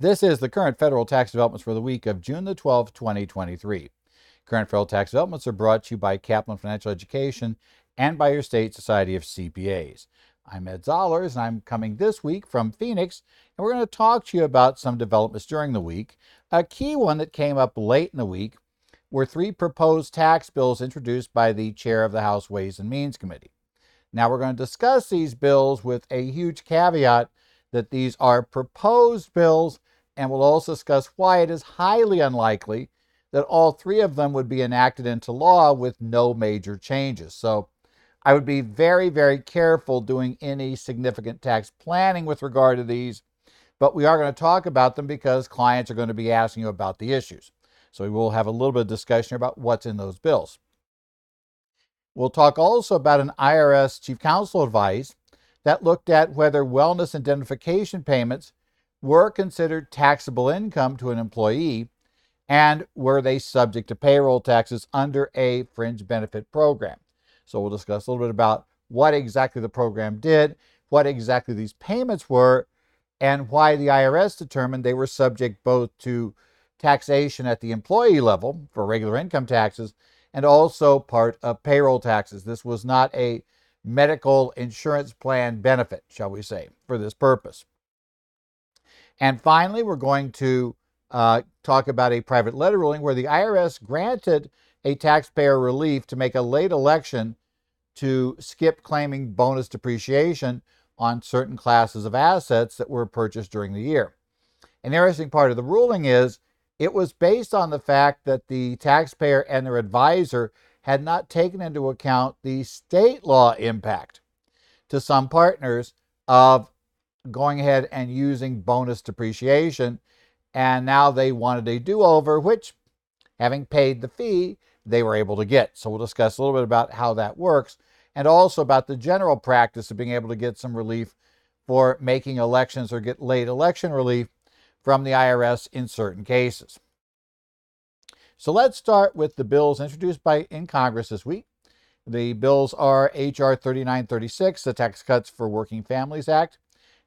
This is the current federal tax developments for the week of June the 12th, 2023. Current federal tax developments are brought to you by Kaplan Financial Education and by your state society of CPAs. I'm Ed Zollars, and I'm coming this week from Phoenix, and we're going to talk to you about some developments during the week. A key one that came up late in the week were three proposed tax bills introduced by the chair of the House Ways and Means Committee. Now, we're going to discuss these bills with a huge caveat that these are proposed bills, and we'll also discuss why it is highly unlikely that all three of them would be enacted into law with no major changes. So, I would be very, very careful doing any significant tax planning with regard to these, but we are going to talk about them because clients are going to be asking you about the issues. So we will have a little bit of discussion about what's in those bills. We'll talk also about an IRS chief counsel advice that looked at whether wellness indemnification payments were considered taxable income to an employee and were they subject to payroll taxes under a fringe benefit program. So we'll discuss a little bit about what exactly the program did, what exactly these payments were, and why the IRS determined they were subject both to taxation at the employee level for regular income taxes and also part of payroll taxes. This was not a medical insurance plan benefit, shall we say, for this purpose. And finally, we're going to uh, talk about a private letter ruling where the IRS granted a taxpayer relief to make a late election to skip claiming bonus depreciation on certain classes of assets that were purchased during the year. An interesting part of the ruling is it was based on the fact that the taxpayer and their advisor had not taken into account the state law impact to some partners of going ahead and using bonus depreciation. And now they wanted a do over, which, having paid the fee, they were able to get. So we'll discuss a little bit about how that works and also about the general practice of being able to get some relief for making elections or get late election relief from the IRS in certain cases. So let's start with the bills introduced by in Congress this week. The bills are H.R. 3936, the Tax Cuts for Working Families Act,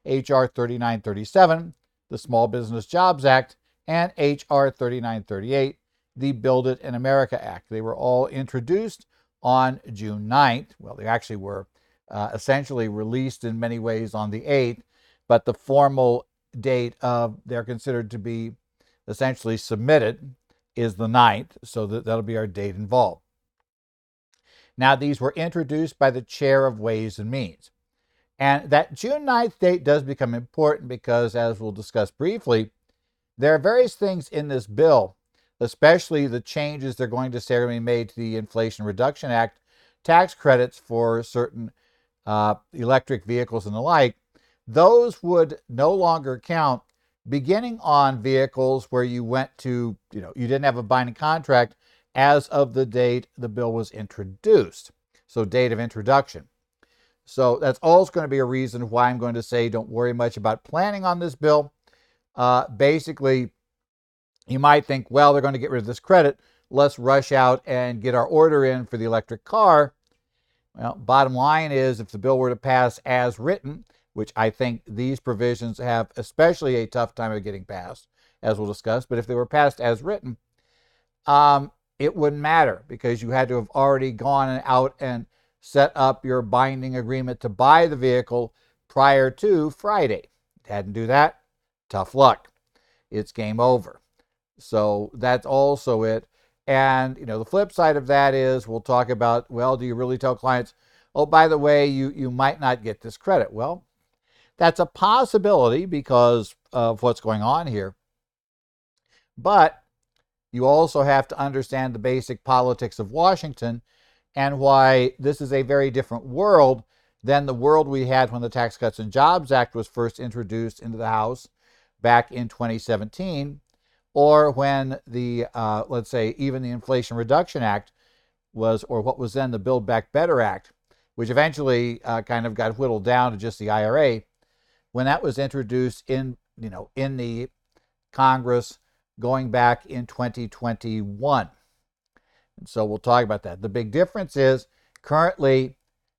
H.R. 3937, the Small Business Jobs Act, and H.R. 3938, the Build It in America Act. They were all introduced on June 9th. Well, they actually were uh, essentially released in many ways on the 8th, but the formal date of they're considered to be essentially submitted is the 9th, so that, that'll be our date involved. Now, these were introduced by the chair of Ways and Means. And that June 9th date does become important because, as we'll discuss briefly, there are various things in this bill especially the changes they're going to say are going to be made to the Inflation Reduction Act tax credits for certain uh, electric vehicles and the like, those would no longer count beginning on vehicles where you went to, you know, you didn't have a binding contract as of the date the bill was introduced. So, date of introduction. So, that's always going to be a reason why I'm going to say don't worry much about planning on this bill. Uh, basically, you might think, well, they're going to get rid of this credit. Let's rush out and get our order in for the electric car. Well, bottom line is if the bill were to pass as written, which I think these provisions have especially a tough time of getting passed, as we'll discuss, but if they were passed as written, um, it wouldn't matter because you had to have already gone out and set up your binding agreement to buy the vehicle prior to Friday. Hadn't do that, tough luck. It's game over. So that's also it. And you know, the flip side of that is we'll talk about, well, do you really tell clients, oh, by the way, you, you might not get this credit? Well, that's a possibility because of what's going on here. But you also have to understand the basic politics of Washington and why this is a very different world than the world we had when the Tax Cuts and Jobs Act was first introduced into the House back in 2017 or when the, uh, let's say, even the Inflation Reduction Act was, or what was then the Build Back Better Act, which eventually uh, kind of got whittled down to just the IRA, when that was introduced in, you know, in the Congress going back in 2021. And so we'll talk about that. The big difference is currently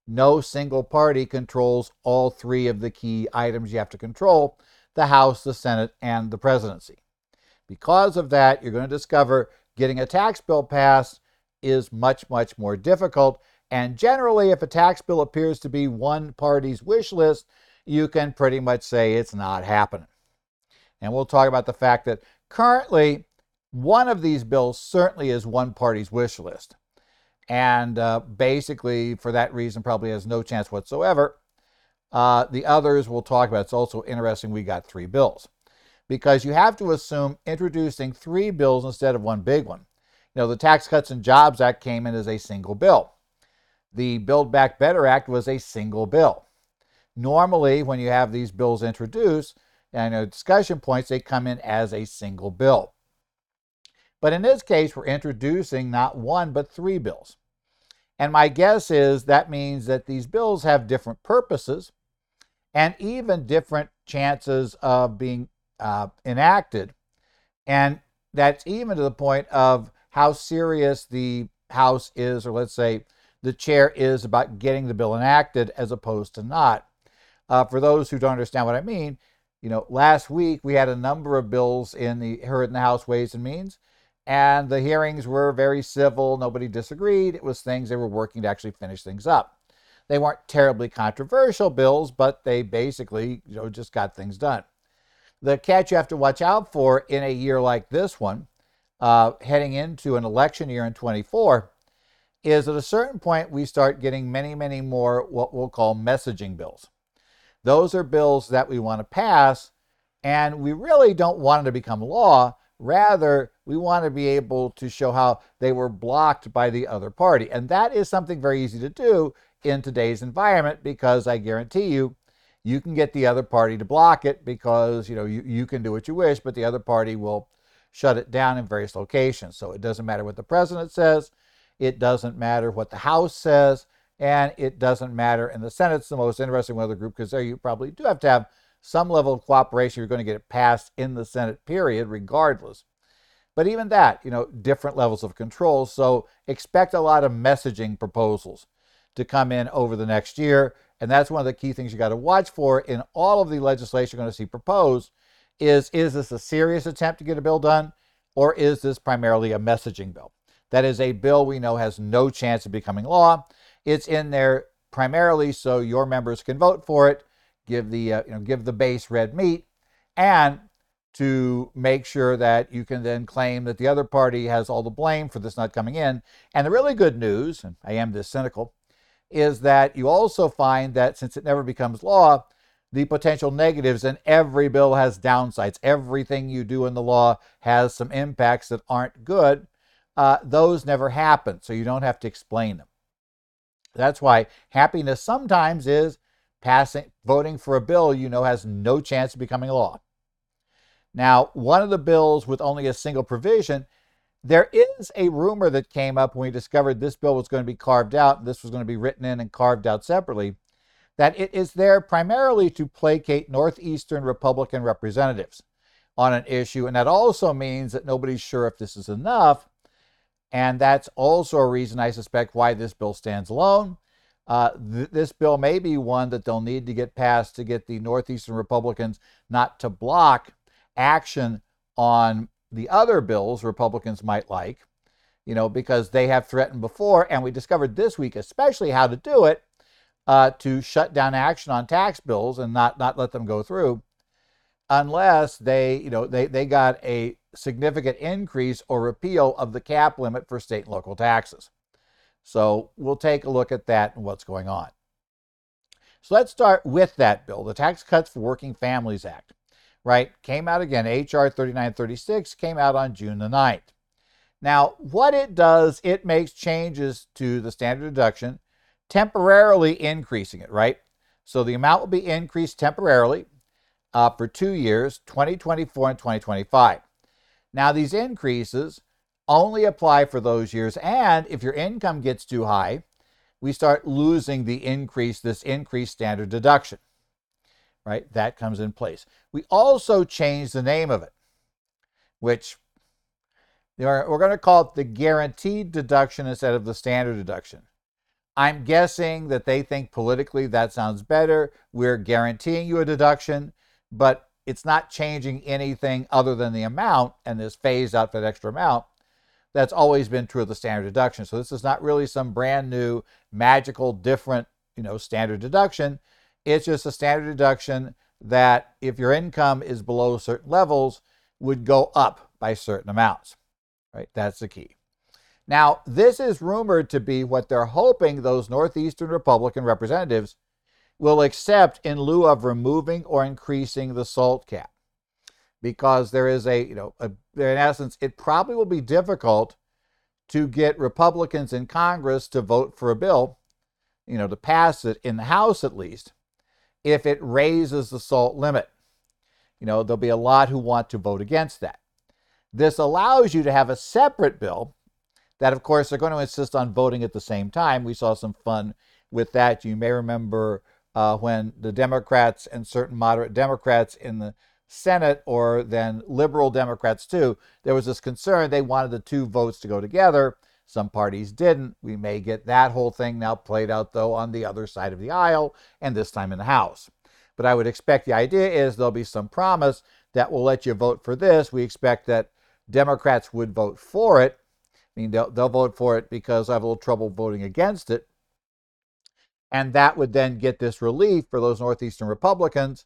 no single party controls all three of the key items you have to control the House, the Senate, and the presidency. Because of that, you're going to discover getting a tax bill passed is much, much more difficult. And generally, if a tax bill appears to be one party's wish list, you can pretty much say it's not happening. And we'll talk about the fact that currently, one of these bills certainly is one party's wish list. And uh, basically, for that reason, probably has no chance whatsoever. Uh, the others we'll talk about. It's also interesting we got three bills because you have to assume introducing three bills instead of one big one. You know, the Tax Cuts and Jobs Act came in as a single bill. The Build Back Better Act was a single bill. Normally, when you have these bills introduced, and know discussion points, they come in as a single bill. But in this case, we're introducing not one, but three bills. And my guess is that means that these bills have different purposes and even different chances of being uh, enacted. And that's even to the point of how serious the House is, or let's say the chair is about getting the bill enacted as opposed to not. Uh, for those who don't understand what I mean, you know, last week we had a number of bills in the heard in the House Ways and Means, and the hearings were very civil. Nobody disagreed. It was things they were working to actually finish things up. They weren't terribly controversial bills, but they basically, you know, just got things done. The catch you have to watch out for in a year like this one, uh, heading into an election year in 24, is at a certain point we start getting many, many more what we'll call messaging bills. Those are bills that we want to pass, and we really don't want them to become law. Rather, we want to be able to show how they were blocked by the other party. And that is something very easy to do in today's environment because I guarantee you, you can get the other party to block it because you know you, you can do what you wish, but the other party will shut it down in various locations. So it doesn't matter what the president says, it doesn't matter what the House says, and it doesn't matter. And the Senate's the most interesting one of the group because there you probably do have to have some level of cooperation. You're going to get it passed in the Senate, period, regardless. But even that, you know, different levels of control. So expect a lot of messaging proposals to come in over the next year. And that's one of the key things you got to watch for in all of the legislation you're going to see proposed is is this a serious attempt to get a bill done or is this primarily a messaging bill? That is a bill we know has no chance of becoming law. It's in there primarily so your members can vote for it, give the uh, you know give the base red meat, and to make sure that you can then claim that the other party has all the blame for this not coming in. And the really good news, and I am this cynical, is that you also find that since it never becomes law, the potential negatives in every bill has downsides. Everything you do in the law has some impacts that aren't good. Uh, those never happen, so you don't have to explain them. That's why happiness sometimes is passing, voting for a bill you know has no chance of becoming law. Now, one of the bills with only a single provision, there is a rumor that came up when we discovered this bill was going to be carved out, this was going to be written in and carved out separately, that it is there primarily to placate Northeastern Republican representatives on an issue. And that also means that nobody's sure if this is enough. And that's also a reason I suspect why this bill stands alone. Uh, th- this bill may be one that they'll need to get passed to get the Northeastern Republicans not to block action on the other bills Republicans might like, you know, because they have threatened before. And we discovered this week, especially how to do it uh, to shut down action on tax bills and not, not let them go through unless they, you know, they, they got a significant increase or repeal of the cap limit for state and local taxes. So we'll take a look at that and what's going on. So let's start with that bill, the Tax Cuts for Working Families Act, right? Came out again, H.R. 3936 came out on June the 9th. Now, what it does, it makes changes to the standard deduction temporarily increasing it, right? So the amount will be increased temporarily uh, for two years, 2024 and 2025. Now, these increases only apply for those years, and if your income gets too high, we start losing the increase, this increased standard deduction, right? That comes in place. We also change the name of it, which we're going to call it the guaranteed deduction instead of the standard deduction. I'm guessing that they think politically that sounds better. We're guaranteeing you a deduction, but it's not changing anything other than the amount and this phased out for that extra amount. That's always been true of the standard deduction. So this is not really some brand new, magical, different, you know, standard deduction. It's just a standard deduction that if your income is below certain levels, would go up by certain amounts. Right? That's the key. Now, this is rumored to be what they're hoping those Northeastern Republican representatives will accept in lieu of removing or increasing the SALT cap. Because there is a, you know, a, in essence, it probably will be difficult to get Republicans in Congress to vote for a bill, you know, to pass it in the House at least, if it raises the SALT limit. You know, there'll be a lot who want to vote against that. This allows you to have a separate bill that, of course, they're going to insist on voting at the same time. We saw some fun with that. You may remember uh, when the Democrats and certain moderate Democrats in the Senate, or then liberal Democrats too, there was this concern they wanted the two votes to go together. Some parties didn't. We may get that whole thing now played out, though, on the other side of the aisle, and this time in the House. But I would expect the idea is there'll be some promise that will let you vote for this. We expect that Democrats would vote for it. I mean, they'll, they'll vote for it because I have a little trouble voting against it. And that would then get this relief for those Northeastern Republicans.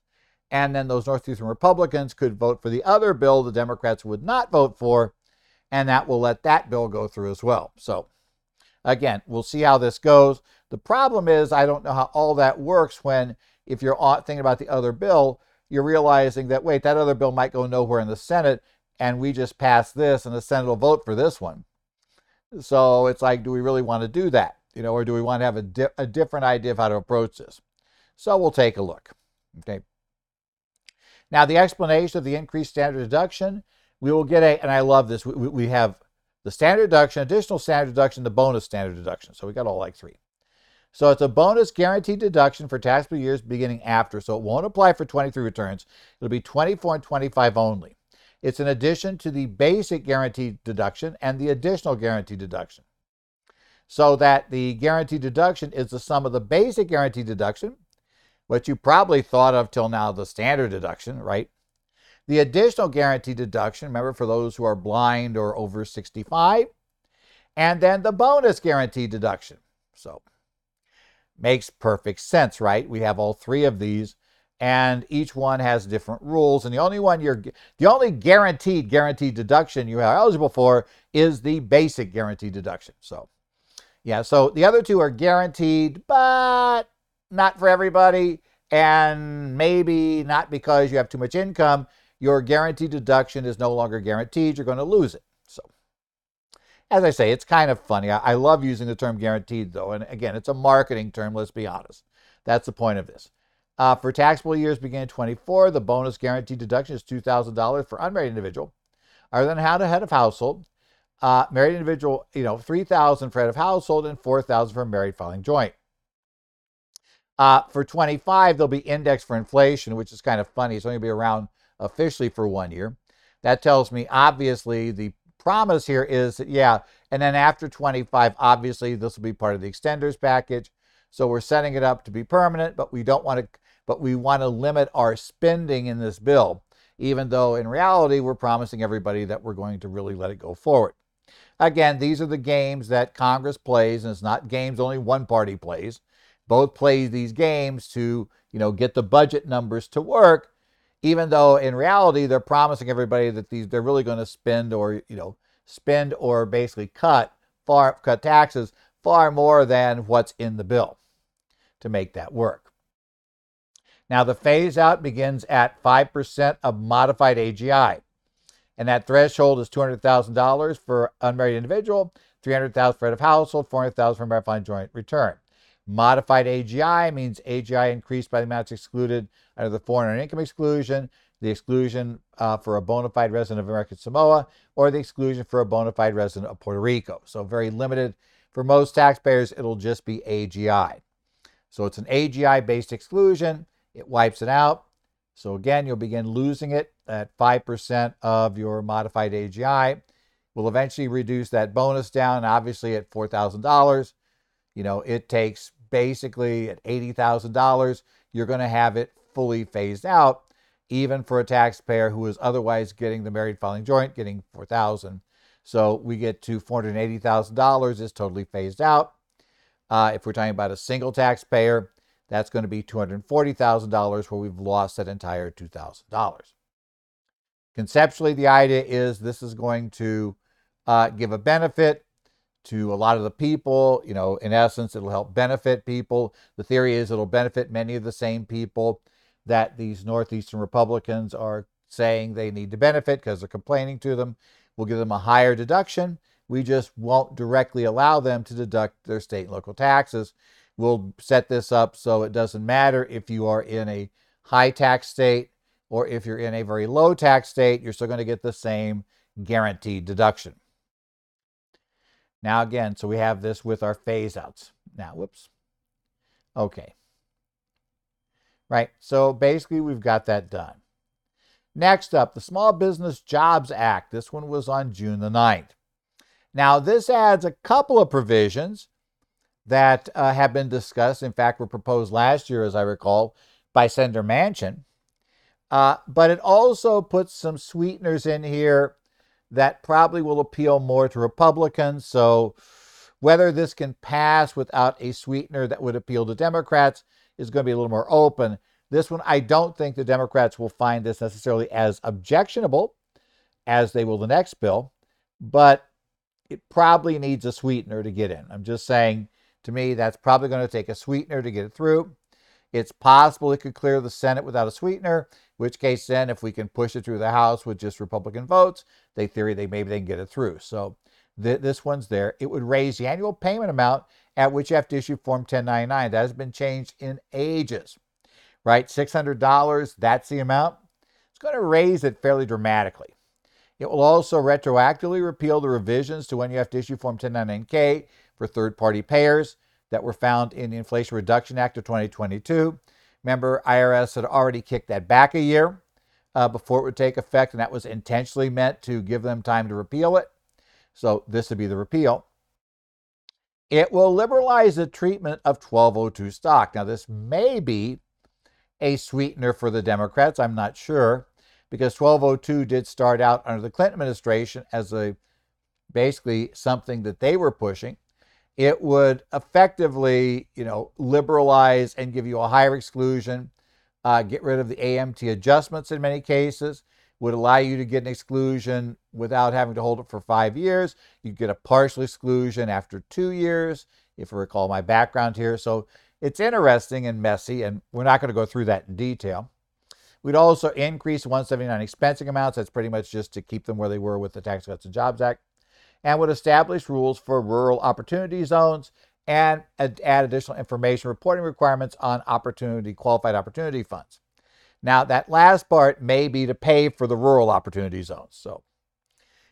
And then those Northeastern Republicans could vote for the other bill the Democrats would not vote for. And that will let that bill go through as well. So, again, we'll see how this goes. The problem is, I don't know how all that works when, if you're thinking about the other bill, you're realizing that, wait, that other bill might go nowhere in the Senate and we just pass this and the Senate will vote for this one. So it's like, do we really want to do that? You know, or do we want to have a, di- a different idea of how to approach this? So we'll take a look. Okay. Now, the explanation of the increased standard deduction, we will get a, and I love this, we, we have the standard deduction, additional standard deduction, the bonus standard deduction. So we got all like three. So it's a bonus guaranteed deduction for taxable years beginning after. So it won't apply for 23 returns. It'll be 24 and 25 only. It's an addition to the basic guaranteed deduction and the additional guaranteed deduction. So that the guaranteed deduction is the sum of the basic guaranteed deduction, what you probably thought of till now the standard deduction, right? The additional guaranteed deduction, remember for those who are blind or over 65, and then the bonus guaranteed deduction. So makes perfect sense, right? We have all three of these and each one has different rules. And the only one you're, the only guaranteed guaranteed deduction you are eligible for is the basic guaranteed deduction. So, yeah, so the other two are guaranteed, but not for everybody, and maybe not because you have too much income. Your guaranteed deduction is no longer guaranteed. You're going to lose it. So, as I say, it's kind of funny. I, I love using the term guaranteed, though. And again, it's a marketing term, let's be honest. That's the point of this. Uh, for taxable years beginning 24, the bonus guaranteed deduction is $2,000 for unmarried individual. Other than how to head of household, uh, married individual, you know, 3,000 for head of household and 4,000 for married filing joint. Uh, for 25, they'll be indexed for inflation, which is kind of funny. It's only going to be around officially for one year. That tells me, obviously, the promise here is that, yeah, and then after 25, obviously, this will be part of the extenders package. So we're setting it up to be permanent, but we don't want to but we want to limit our spending in this bill, even though in reality we're promising everybody that we're going to really let it go forward. Again, these are the games that Congress plays, and it's not games only one party plays. Both play these games to, you know, get the budget numbers to work, even though in reality they're promising everybody that these they're really going to spend or, you know, spend or basically cut far cut taxes far more than what's in the bill to make that work. Now, the phase out begins at 5% of modified AGI. And that threshold is $200,000 for unmarried individual, 300,000 for head of household, 400,000 for married joint return. Modified AGI means AGI increased by the amounts excluded under the foreign income exclusion, the exclusion uh, for a bona fide resident of American Samoa, or the exclusion for a bona fide resident of Puerto Rico. So very limited. For most taxpayers, it'll just be AGI. So it's an AGI based exclusion it wipes it out. So again, you'll begin losing it at 5% of your modified AGI. We'll eventually reduce that bonus down, obviously at $4,000. You know, it takes basically at $80,000, you're going to have it fully phased out. even for a taxpayer who is otherwise getting the married filing joint, getting 4000 So we get to $480,000 is totally phased out. Uh, if we're talking about a single taxpayer, that's going to be $240,000 where we've lost that entire $2,000. Conceptually, the idea is this is going to uh, give a benefit to a lot of the people. You know, in essence, it'll help benefit people. The theory is it'll benefit many of the same people that these Northeastern Republicans are saying they need to benefit because they're complaining to them. We'll give them a higher deduction. We just won't directly allow them to deduct their state and local taxes. We'll set this up so it doesn't matter if you are in a high tax state or if you're in a very low tax state, you're still going to get the same guaranteed deduction. Now, again, so we have this with our phase outs. Now, whoops. Okay. Right, so basically we've got that done. Next up, the Small Business Jobs Act. This one was on June the 9th. Now, this adds a couple of provisions that uh, have been discussed. In fact, were proposed last year, as I recall, by Senator Manchin. Uh, but it also puts some sweeteners in here that probably will appeal more to Republicans. So, whether this can pass without a sweetener that would appeal to Democrats is going to be a little more open. This one, I don't think the Democrats will find this necessarily as objectionable as they will the next bill, but it probably needs a sweetener to get in. I'm just saying, to me, that's probably going to take a sweetener to get it through. It's possible it could clear the Senate without a sweetener, which case then if we can push it through the House with just Republican votes, they theory they maybe they can get it through. So th- this one's there. It would raise the annual payment amount at which you have to issue Form 1099. That has been changed in ages, right? $600, that's the amount. It's going to raise it fairly dramatically. It will also retroactively repeal the revisions to when you have to issue Form 1099K for third party payers that were found in the Inflation Reduction Act of 2022. Remember, IRS had already kicked that back a year uh, before it would take effect, and that was intentionally meant to give them time to repeal it. So this would be the repeal. It will liberalize the treatment of 1202 stock. Now, this may be a sweetener for the Democrats. I'm not sure because 1202 did start out under the Clinton administration as a basically something that they were pushing it would effectively, you know, liberalize and give you a higher exclusion, uh, get rid of the AMT adjustments in many cases, would allow you to get an exclusion without having to hold it for five years. You get a partial exclusion after two years, if I recall my background here. So it's interesting and messy, and we're not going to go through that in detail. We'd also increase 179 expensing amounts. That's pretty much just to keep them where they were with the Tax Cuts and Jobs Act and would establish rules for rural opportunity zones and add additional information reporting requirements on opportunity qualified opportunity funds. Now, that last part may be to pay for the rural opportunity zones. So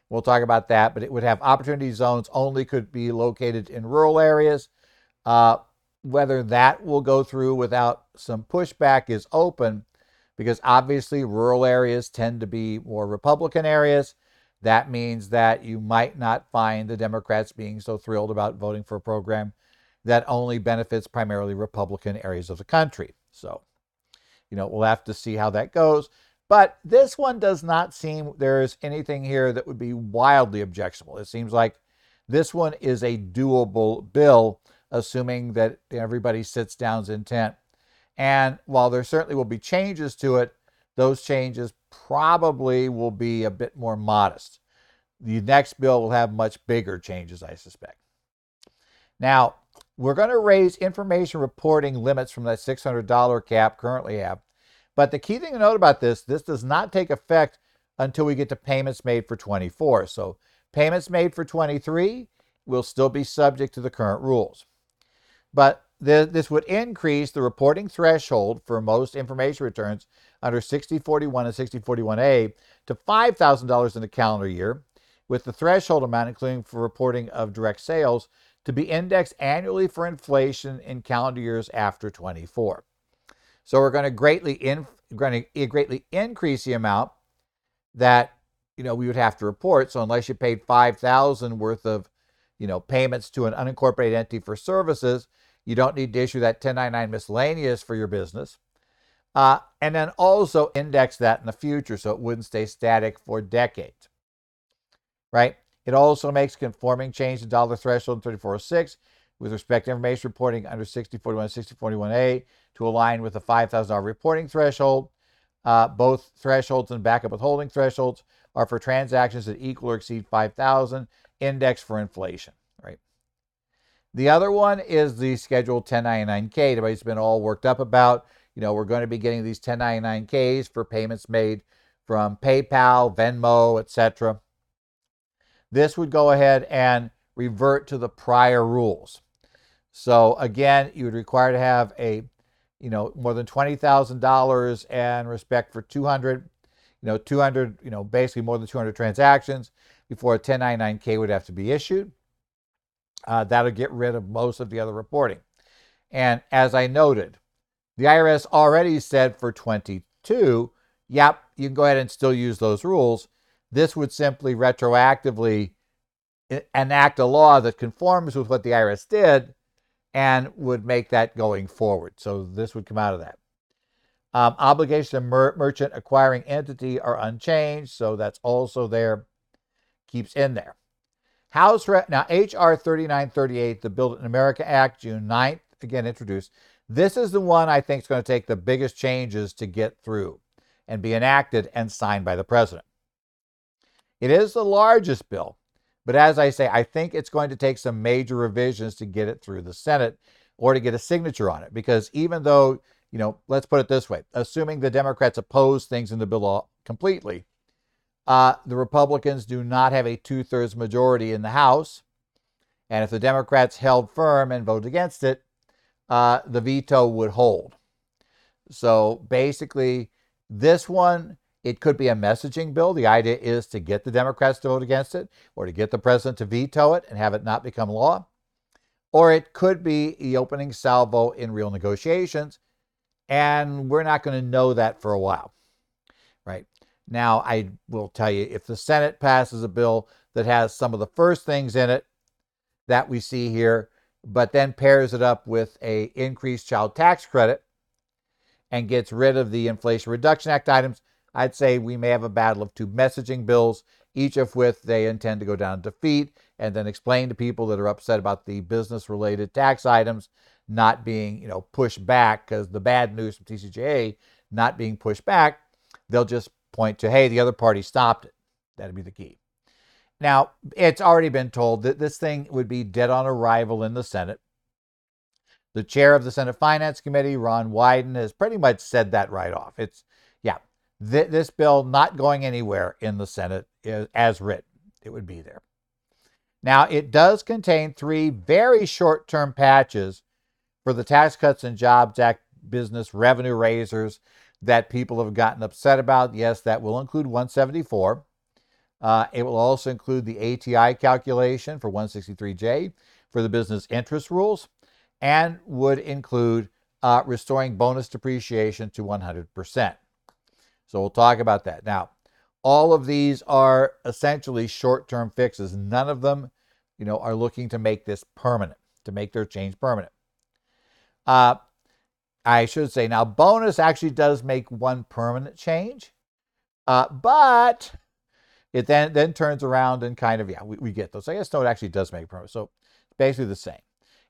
we'll talk about that, but it would have opportunity zones only could be located in rural areas. Uh, whether that will go through without some pushback is open because obviously rural areas tend to be more Republican areas that means that you might not find the Democrats being so thrilled about voting for a program that only benefits primarily Republican areas of the country. So, you know, we'll have to see how that goes. But this one does not seem there's anything here that would be wildly objectionable. It seems like this one is a doable bill, assuming that everybody sits down's intent. And while there certainly will be changes to it, those changes probably will be a bit more modest. The next bill will have much bigger changes, I suspect. Now, we're going to raise information reporting limits from that $600 cap currently have. But the key thing to note about this, this does not take effect until we get to payments made for 24. So payments made for 23 will still be subject to the current rules. But this would increase the reporting threshold for most information returns under 6041 and 6041A to $5,000 in the calendar year, with the threshold amount, including for reporting of direct sales, to be indexed annually for inflation in calendar years after 24. So we're going to greatly in, going to greatly increase the amount that you know we would have to report. So unless you paid 5,000 worth of you know payments to an unincorporated entity for services, you don't need to issue that 1099 miscellaneous for your business. Uh, and then also index that in the future so it wouldn't stay static for decades. Right? It also makes conforming change to dollar threshold in 3406 with respect to information reporting under 6041 6041A to align with the $5,000 reporting threshold. Uh, both thresholds and backup withholding thresholds are for transactions that equal or exceed 5,000 index for inflation? The other one is the scheduled 1099K. Everybody's been all worked up about. You know, we're going to be getting these 1099Ks for payments made from PayPal, Venmo, etc. This would go ahead and revert to the prior rules. So again, you would require to have a, you know, more than twenty thousand dollars and respect for two hundred, you know, two hundred, you know, basically more than two hundred transactions before a 1099K would have to be issued. Uh, that'll get rid of most of the other reporting. And as I noted, the IRS already said for 22, yep, you can go ahead and still use those rules. This would simply retroactively enact a law that conforms with what the IRS did and would make that going forward. So this would come out of that. Um, obligations of mer- merchant acquiring entity are unchanged, so that's also there keeps in there. House Re- now HR 3938, the Build in America Act, June 9th, again introduced. This is the one I think is going to take the biggest changes to get through and be enacted and signed by the president. It is the largest bill, but as I say, I think it's going to take some major revisions to get it through the Senate or to get a signature on it. Because even though, you know, let's put it this way assuming the Democrats oppose things in the bill completely, uh, the Republicans do not have a two thirds majority in the House. And if the Democrats held firm and voted against it, uh, the veto would hold. So basically, this one, it could be a messaging bill. The idea is to get the Democrats to vote against it or to get the president to veto it and have it not become law. Or it could be the opening salvo in real negotiations. And we're not going to know that for a while, right? Now, I will tell you if the Senate passes a bill that has some of the first things in it that we see here, but then pairs it up with a increased child tax credit and gets rid of the Inflation Reduction Act items, I'd say we may have a battle of two messaging bills, each of which they intend to go down defeat and then explain to people that are upset about the business related tax items not being, you know, pushed back because the bad news from TCJA not being pushed back, they'll just point to, hey, the other party stopped it. That'd be the key. Now, it's already been told that this thing would be dead on arrival in the Senate. The chair of the Senate Finance Committee, Ron Wyden, has pretty much said that right off. It's, yeah, th- this bill not going anywhere in the Senate is, as written. It would be there. Now, it does contain three very short term patches for the Tax Cuts and Jobs Act business revenue raisers that people have gotten upset about. Yes, that will include 174. Uh, it will also include the ATI calculation for 163J for the business interest rules and would include uh, restoring bonus depreciation to 100%. So we'll talk about that. Now, all of these are essentially short-term fixes. None of them, you know, are looking to make this permanent, to make their change permanent. Uh, I should say now, bonus actually does make one permanent change, uh, but it then then turns around and kind of yeah, we, we get those. I guess no, it actually does make permanent. So basically the same.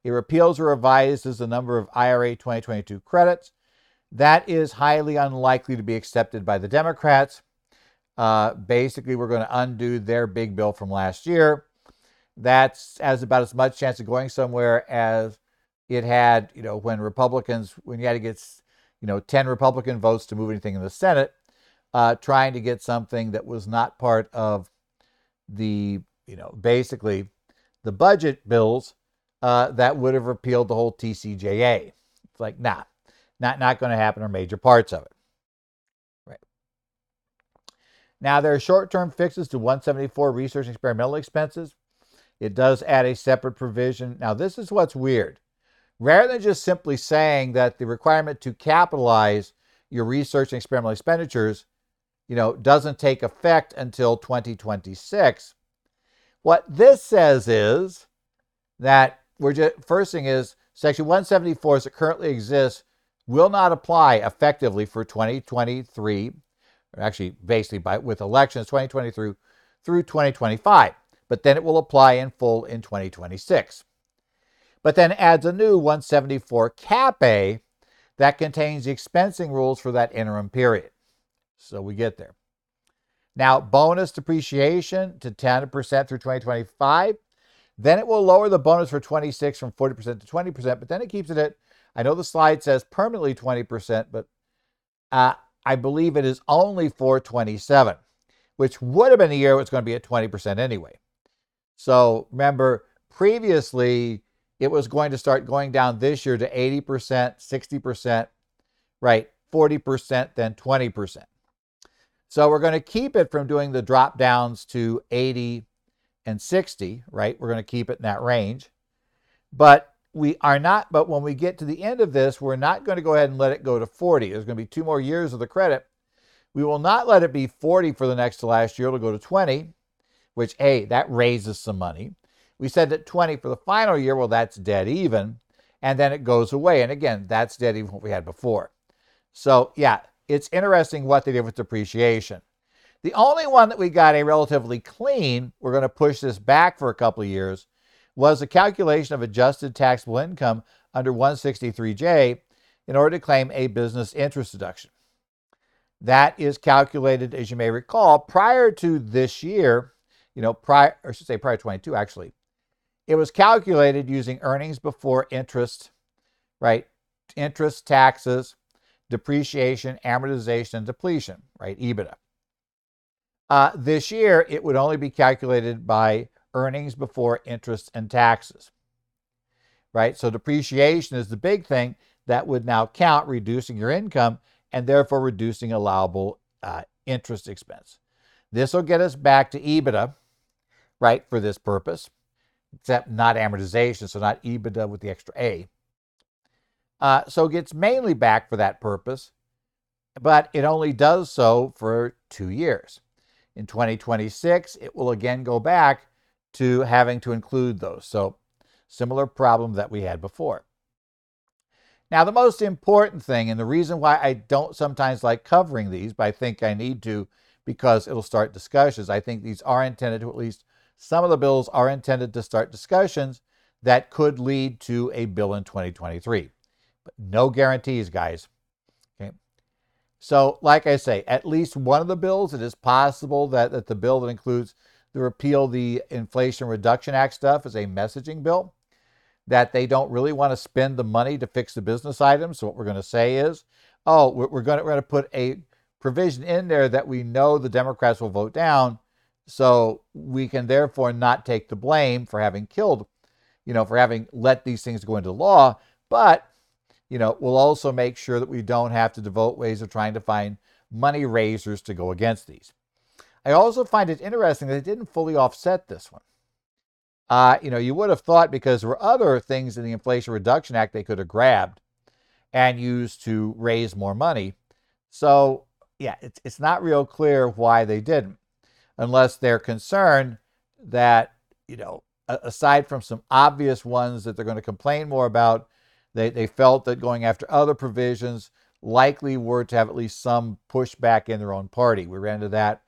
It repeals or revises the number of IRA 2022 credits. That is highly unlikely to be accepted by the Democrats. Uh, basically, we're going to undo their big bill from last year. That's has about as much chance of going somewhere as it had, you know, when Republicans, when you had to get, you know, 10 Republican votes to move anything in the Senate, uh, trying to get something that was not part of the, you know, basically the budget bills uh, that would have repealed the whole TCJA. It's like, nah, not, not going to happen or major parts of it. Right. Now, there are short term fixes to 174 research experimental expenses. It does add a separate provision. Now, this is what's weird rather than just simply saying that the requirement to capitalize your research and experimental expenditures, you know, doesn't take effect until 2026. What this says is that we're just first thing is section 174 as it currently exists will not apply effectively for 2023, or actually basically by with elections 2023 through, through 2025, but then it will apply in full in 2026. But then adds a new 174 Cap A that contains the expensing rules for that interim period. So we get there. Now, bonus depreciation to 10% through 2025. Then it will lower the bonus for 26 from 40% to 20%, but then it keeps it at, I know the slide says permanently 20%, but uh, I believe it is only for 27, which would have been a year it was going to be at 20% anyway. So remember, previously it was going to start going down this year to 80%, 60%, right? 40%, then 20%. So we're going to keep it from doing the drop downs to 80 and 60, right? We're going to keep it in that range. But we are not, but when we get to the end of this, we're not going to go ahead and let it go to 40. There's going to be two more years of the credit. We will not let it be 40 for the next to last year. It'll go to 20, which, hey, that raises some money. We said that 20 for the final year, well, that's dead even. And then it goes away. And again, that's dead even what we had before. So, yeah, it's interesting what they did with depreciation. The only one that we got a relatively clean, we're going to push this back for a couple of years, was the calculation of adjusted taxable income under 163J in order to claim a business interest deduction. That is calculated, as you may recall, prior to this year, you know, prior, or I should say prior to 22 actually. It was calculated using earnings before interest, right? Interest, taxes, depreciation, amortization, and depletion, right? EBITDA. Uh, this year, it would only be calculated by earnings before interest and taxes, right? So depreciation is the big thing that would now count, reducing your income and therefore reducing allowable uh, interest expense. This will get us back to EBITDA, right, for this purpose, except not amortization, so not EBITDA with the extra A. Uh, so it gets mainly back for that purpose, but it only does so for two years. In 2026, it will again go back to having to include those. So, similar problem that we had before. Now, the most important thing, and the reason why I don't sometimes like covering these, but I think I need to because it'll start discussions. I think these are intended to, at least some of the bills are intended to start discussions that could lead to a bill in 2023. But no guarantees, guys. Okay. So, like I say, at least one of the bills, it is possible that, that the bill that includes the repeal the Inflation Reduction Act stuff is a messaging bill, that they don't really want to spend the money to fix the business items. So, what we're going to say is, oh, we're, going to, we're going to put a provision in there that we know the Democrats will vote down. So, we can therefore not take the blame for having killed, you know, for having let these things go into law. But you know, we'll also make sure that we don't have to devote ways of trying to find money raisers to go against these. I also find it interesting that it didn't fully offset this one. Uh, you know, you would have thought because there were other things in the Inflation Reduction Act they could have grabbed and used to raise more money. So, yeah, it's, it's not real clear why they didn't, unless they're concerned that, you know, aside from some obvious ones that they're going to complain more about, they, they felt that going after other provisions likely were to have at least some pushback in their own party. We ran into that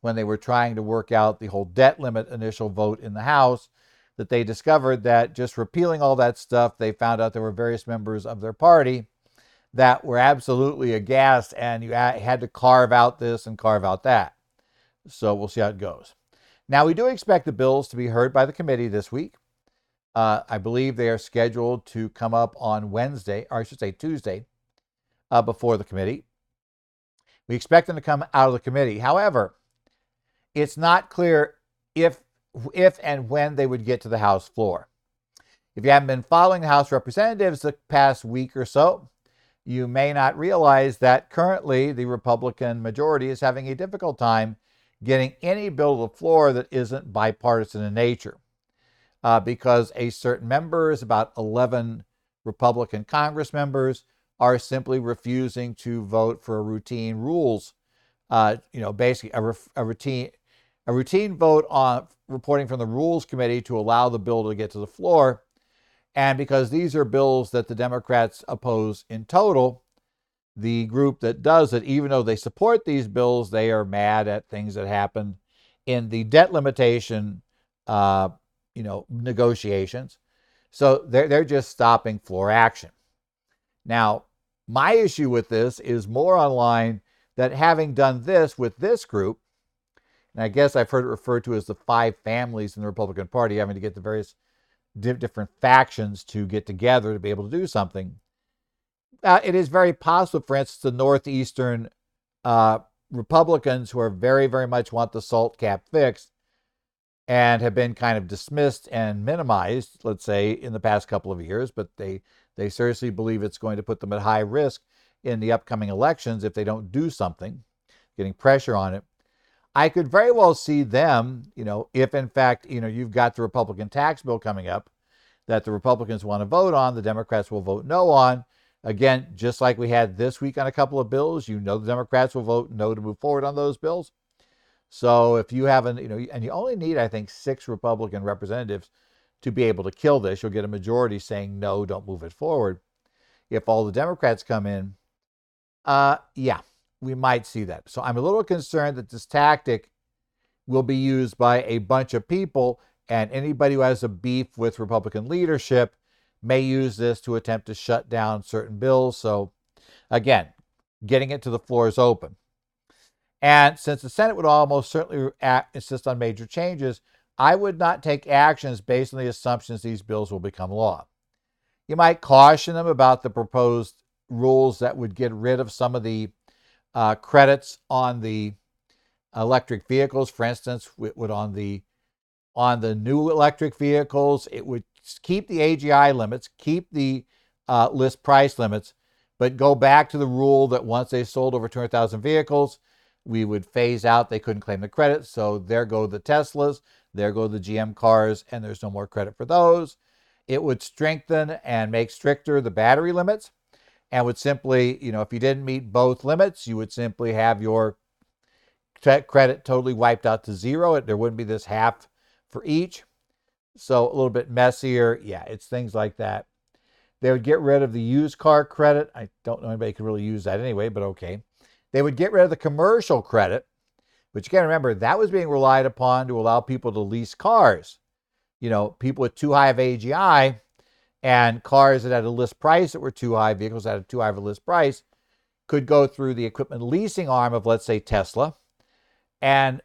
when they were trying to work out the whole debt limit initial vote in the House, that they discovered that just repealing all that stuff, they found out there were various members of their party that were absolutely aghast, and you had to carve out this and carve out that. So we'll see how it goes. Now, we do expect the bills to be heard by the committee this week. Uh, I believe they are scheduled to come up on Wednesday, or I should say Tuesday, uh, before the committee. We expect them to come out of the committee. However, it's not clear if, if and when they would get to the House floor. If you haven't been following the House Representatives the past week or so, you may not realize that currently the Republican majority is having a difficult time getting any bill to the floor that isn't bipartisan in nature uh, because a certain members, about 11 Republican Congress members, are simply refusing to vote for a routine rules. Uh, you know, basically a, re- a routine a routine vote on reporting from the Rules Committee to allow the bill to get to the floor. And because these are bills that the Democrats oppose in total, the group that does it, even though they support these bills, they are mad at things that happened in the debt limitation, uh, you know, negotiations. So they're, they're just stopping floor action. Now, my issue with this is more online that having done this with this group, and I guess I've heard it referred to as the five families in the Republican Party, having to get the various different factions to get together to be able to do something. Uh, it is very possible, for instance, the Northeastern uh, Republicans who are very, very much want the SALT cap fixed and have been kind of dismissed and minimized, let's say, in the past couple of years, but they, they seriously believe it's going to put them at high risk in the upcoming elections if they don't do something, getting pressure on it. I could very well see them, you know, if in fact, you know, you've got the Republican tax bill coming up that the Republicans want to vote on, the Democrats will vote no on. Again, just like we had this week on a couple of bills, you know the Democrats will vote no to move forward on those bills. So if you haven't, you know, and you only need, I think, six Republican representatives to be able to kill this, you'll get a majority saying no, don't move it forward. If all the Democrats come in, uh, yeah, we might see that. So I'm a little concerned that this tactic will be used by a bunch of people, and anybody who has a beef with Republican leadership may use this to attempt to shut down certain bills. So, again, getting it to the floor is open. And since the Senate would almost certainly act, insist on major changes, I would not take actions based on the assumptions these bills will become law. You might caution them about the proposed rules that would get rid of some of the uh, credits on the electric vehicles. For instance, it would on the on the new electric vehicles, it would keep the AGI limits, keep the uh, list price limits, but go back to the rule that once they sold over 200,000 vehicles, we would phase out. They couldn't claim the credit. So there go the Teslas, there go the GM cars, and there's no more credit for those. It would strengthen and make stricter the battery limits and would simply, you know, if you didn't meet both limits, you would simply have your credit totally wiped out to zero. There wouldn't be this half for each. So a little bit messier. Yeah, it's things like that. They would get rid of the used car credit. I don't know anybody could really use that anyway, but okay. They would get rid of the commercial credit, which again, remember, that was being relied upon to allow people to lease cars. You know, people with too high of AGI and cars that had a list price that were too high, vehicles that had too high of a list price, could go through the equipment leasing arm of, let's say, Tesla, and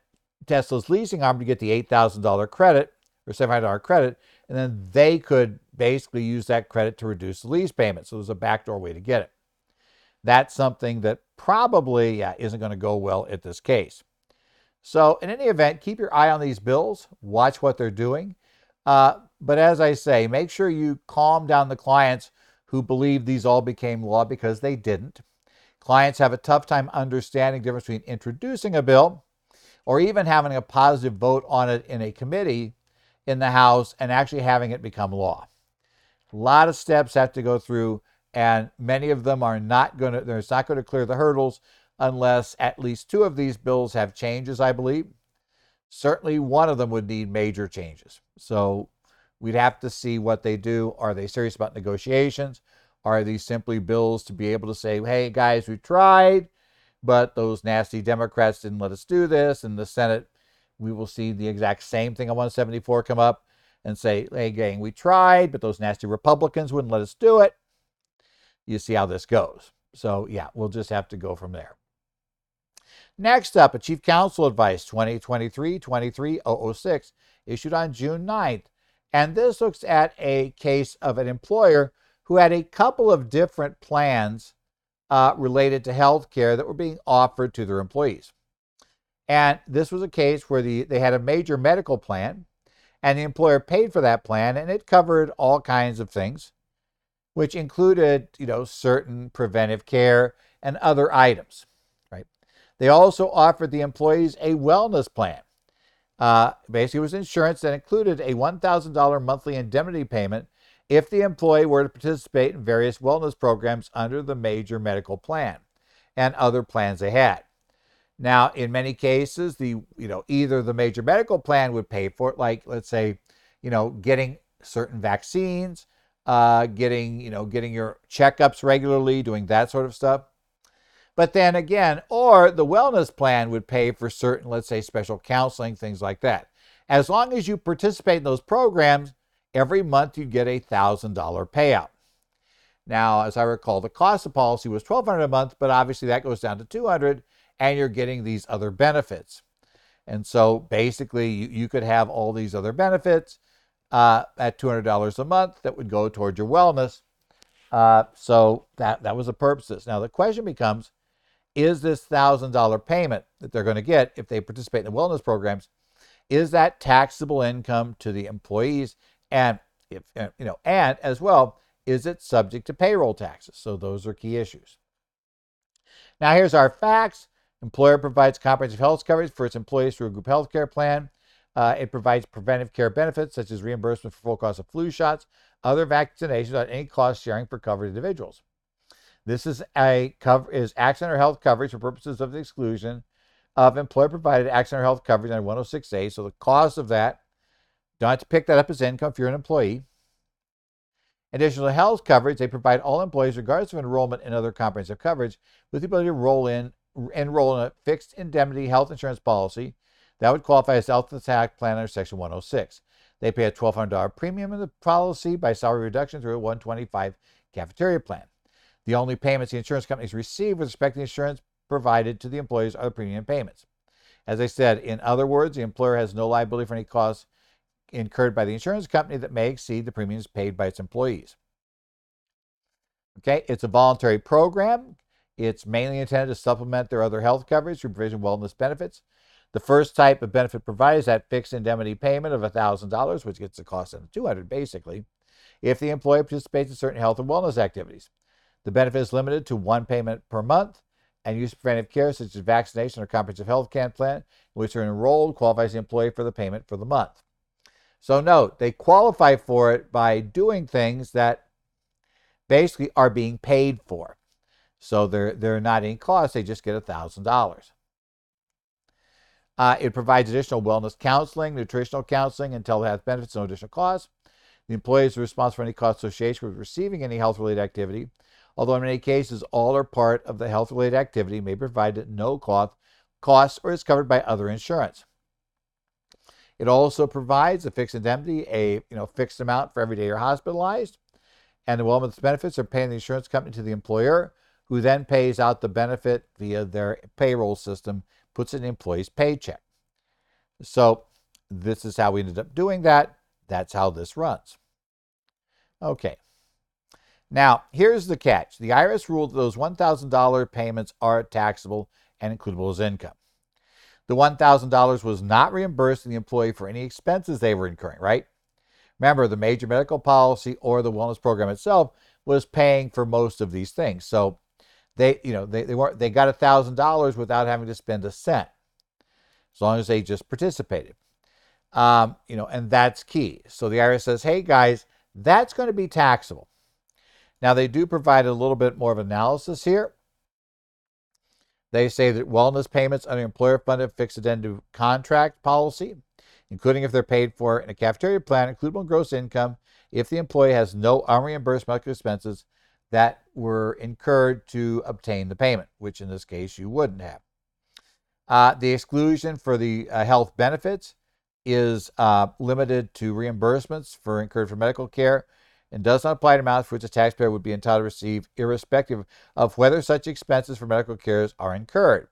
Tesla's leasing arm to get the $8,000 credit or $700 credit, and then they could basically use that credit to reduce the lease payment. So there's a backdoor way to get it. That's something that probably yeah, isn't going to go well at this case. So, in any event, keep your eye on these bills, watch what they're doing. Uh, but as I say, make sure you calm down the clients who believe these all became law because they didn't. Clients have a tough time understanding the difference between introducing a bill or even having a positive vote on it in a committee in the House and actually having it become law. A lot of steps have to go through, and many of them are not going to, there's not going to clear the hurdles unless at least two of these bills have changes, I believe. Certainly one of them would need major changes. So we'd have to see what they do. Are they serious about negotiations? Are these simply bills to be able to say, hey, guys, we tried, but those nasty Democrats didn't let us do this, and the Senate we will see the exact same thing on 174 come up and say, hey, gang, we tried, but those nasty Republicans wouldn't let us do it. You see how this goes. So, yeah, we'll just have to go from there. Next up, a Chief Counsel Advice 2023 23006, issued on June 9th. And this looks at a case of an employer who had a couple of different plans uh, related to health care that were being offered to their employees. And this was a case where the, they had a major medical plan and the employer paid for that plan and it covered all kinds of things, which included, you know, certain preventive care and other items, right? They also offered the employees a wellness plan. Uh, basically, it was insurance that included a $1,000 monthly indemnity payment if the employee were to participate in various wellness programs under the major medical plan and other plans they had. Now, in many cases, the you know either the major medical plan would pay for it, like let's say, you know, getting certain vaccines, uh, getting you know getting your checkups regularly, doing that sort of stuff, But then again, or the wellness plan would pay for certain, let's say, special counseling, things like that. As long as you participate in those programs, every month you get a $1,000 payout. Now, as I recall, the cost of policy was 1200 a month, but obviously that goes down to 200 and you're getting these other benefits. And so basically, you, you could have all these other benefits uh, at $200 a month that would go towards your wellness. Uh, so that, that was the purposes. Now, the question becomes is this $1,000 payment that they're going to get if they participate in the wellness programs, is that taxable income to the employees? And if, you know, and as well, is it subject to payroll taxes? So those are key issues. Now, here's our facts. Employer provides comprehensive health coverage for its employees through a group health care plan. Uh, it provides preventive care benefits such as reimbursement for full cost of flu shots, other vaccinations without any cost sharing for covered individuals. This is a cover is accident or health coverage for purposes of the exclusion of employer provided accident or health coverage under 106A. So the cost of that, don't have to pick that up as income if you're an employee. Additional health coverage, they provide all employees, regardless of enrollment in other comprehensive coverage, with the ability to roll in, enroll in a fixed indemnity health insurance policy that would qualify as health attack plan under Section 106. They pay a $1,200 premium in the policy by salary reduction through a 125 cafeteria plan. The only payments the insurance companies receive with respect to the insurance provided to the employees are the premium payments. As I said, in other words, the employer has no liability for any costs incurred by the insurance company that may exceed the premiums paid by its employees. Okay, it's a voluntary program. It's mainly intended to supplement their other health coverage through provision wellness benefits. The first type of benefit provided is that fixed indemnity payment of $1,000, which gets the cost of 200 basically, if the employee participates in certain health and wellness activities. The benefit is limited to one payment per month, and use of preventive care such as vaccination or comprehensive health care plan, in which are enrolled, qualifies the employee for the payment for the month. So note, they qualify for it by doing things that basically are being paid for. So they're, they're not in cost, they just get $1,000. Uh, it provides additional wellness counseling, nutritional counseling, and telehealth benefits, no additional cost. The employee is responsible for any cost associated with receiving any health related activity, although in many cases all or part of the health related activity may be provided at no cost, cost or is covered by other insurance. It also provides a fixed indemnity, a you know fixed amount for every day you're hospitalized, and the wellness benefits are paying the insurance company to the employer, who then pays out the benefit via their payroll system, puts in employee's paycheck. So this is how we ended up doing that. That's how this runs. Okay. Now, here's the catch. The IRS ruled that those $1,000 payments are taxable and includable as income. The $1,000 was not reimbursing the employee for any expenses they were incurring, right? Remember, the major medical policy or the wellness program itself was paying for most of these things. So they, you know, they, they weren't they got $1,000 without having to spend a cent, as long as they just participated. Um, you know, and that's key. So the IRS says, hey guys, that's going to be taxable. Now they do provide a little bit more of analysis here. They say that wellness payments under employer funded fixed indemnity contract policy, including if they're paid for in a cafeteria plan, include in gross income, if the employee has no unreimbursed medical expenses that were incurred to obtain the payment, which in this case you wouldn't have. Uh, the exclusion for the uh, health benefits is uh, limited to reimbursements for incurred for medical care and does not apply to amounts for which a taxpayer would be entitled to receive, irrespective of whether such expenses for medical care are incurred.